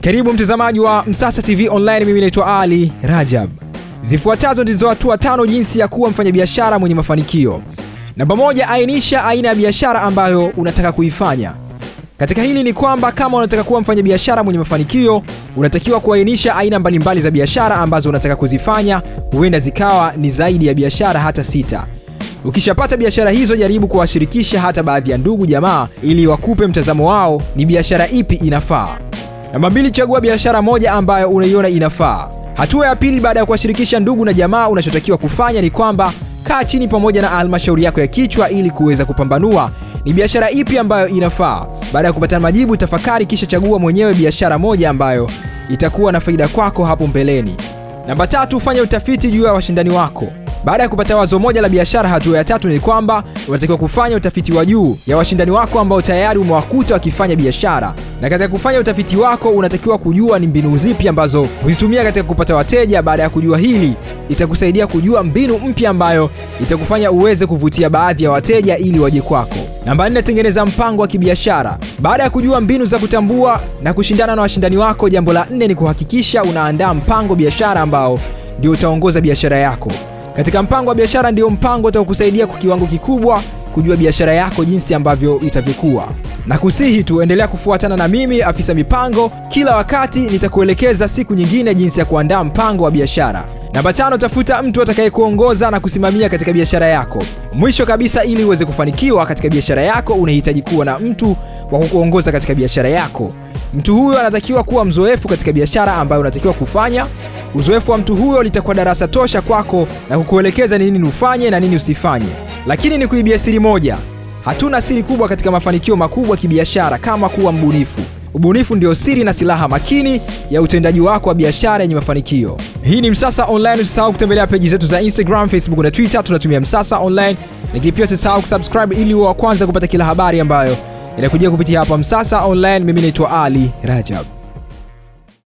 Karibu mtazamaji wa Msasa TV Online, mimi naitwa Ali Rajab. Zifuatazo ndizo hatua tano jinsi ya kuwa mfanyabiashara mwenye mafanikio. Namba moja, ainisha aina ya biashara ambayo unataka kuifanya. Katika hili ni kwamba kama unataka kuwa mfanyabiashara mwenye mafanikio, unatakiwa kuainisha aina mbalimbali za biashara ambazo unataka kuzifanya. Huenda zikawa ni zaidi ya biashara hata sita. Ukishapata biashara hizo, jaribu kuwashirikisha hata baadhi ya ndugu jamaa, ili wakupe mtazamo wao ni biashara ipi inafaa. Namba mbili, chagua biashara moja ambayo unaiona inafaa. Hatua ya pili, baada ya kuwashirikisha ndugu na jamaa, unachotakiwa kufanya ni kwamba kaa chini pamoja na halmashauri yako ya kichwa ili kuweza kupambanua ni biashara ipi ambayo inafaa. Baada ya kupata majibu, tafakari kisha chagua mwenyewe biashara moja ambayo itakuwa na faida kwako hapo mbeleni. Namba tatu, fanya utafiti juu ya washindani wako. Baada ya kupata wazo moja la biashara, hatua ya tatu ni kwamba unatakiwa kufanya utafiti wa juu ya washindani wako ambao tayari umewakuta wakifanya biashara, na katika kufanya utafiti wako unatakiwa kujua ni mbinu zipi ambazo huzitumia katika kupata wateja. Baada ya kujua hili, itakusaidia kujua mbinu mpya ambayo itakufanya uweze kuvutia baadhi ya wateja ili waje kwako. Namba nne, tengeneza mpango wa kibiashara. Baada ya kujua mbinu za kutambua na kushindana na washindani wako, jambo la nne ni kuhakikisha unaandaa mpango biashara ambao ndio utaongoza biashara yako. Katika mpango wa biashara ndio mpango utakusaidia kwa kiwango kikubwa kujua biashara yako jinsi ambavyo itavyokuwa. Na kusihi tu endelea kufuatana na mimi afisa mipango, kila wakati nitakuelekeza siku nyingine jinsi ya kuandaa mpango wa biashara. Namba tano, tafuta mtu atakayekuongoza na kusimamia katika biashara yako. Mwisho kabisa, ili uweze kufanikiwa katika biashara yako, unahitaji kuwa na mtu wa kukuongoza katika biashara yako. Mtu huyo anatakiwa kuwa mzoefu katika biashara ambayo unatakiwa kufanya. Uzoefu wa mtu huyo litakuwa darasa tosha kwako na kukuelekeza ni nini ufanye na nini usifanye. Lakini ni kuibia siri moja, hatuna siri kubwa katika mafanikio makubwa kibiashara kama kuwa mbunifu. Ubunifu ndio siri na silaha makini ya utendaji wako wa biashara yenye mafanikio. Hii ni Msasa Online. Usisahau kutembelea peji zetu za Instagram, Facebook na Twitter, tunatumia Msasa Online, lakini pia usisahau kusubscribe ili uwe wa kwanza kupata kila habari ambayo inakujia kupitia hapa Msasa Online. Mimi naitwa Ali Rajab.